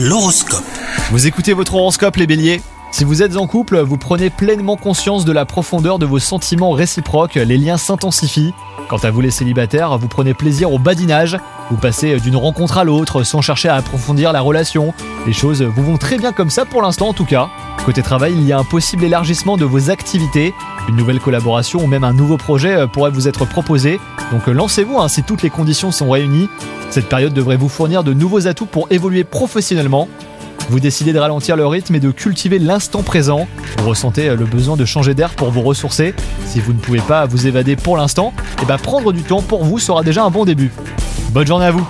L'horoscope. Vous écoutez votre horoscope les béliers Si vous êtes en couple, vous prenez pleinement conscience de la profondeur de vos sentiments réciproques, les liens s'intensifient. Quant à vous les célibataires, vous prenez plaisir au badinage, vous passez d'une rencontre à l'autre sans chercher à approfondir la relation. Les choses vous vont très bien comme ça pour l'instant en tout cas. Côté travail, il y a un possible élargissement de vos activités, une nouvelle collaboration ou même un nouveau projet euh, pourrait vous être proposé. Donc euh, lancez-vous hein, si toutes les conditions sont réunies. Cette période devrait vous fournir de nouveaux atouts pour évoluer professionnellement. Vous décidez de ralentir le rythme et de cultiver l'instant présent. Vous ressentez euh, le besoin de changer d'air pour vous ressourcer. Si vous ne pouvez pas vous évader pour l'instant, et ben prendre du temps pour vous sera déjà un bon début. Bonne journée à vous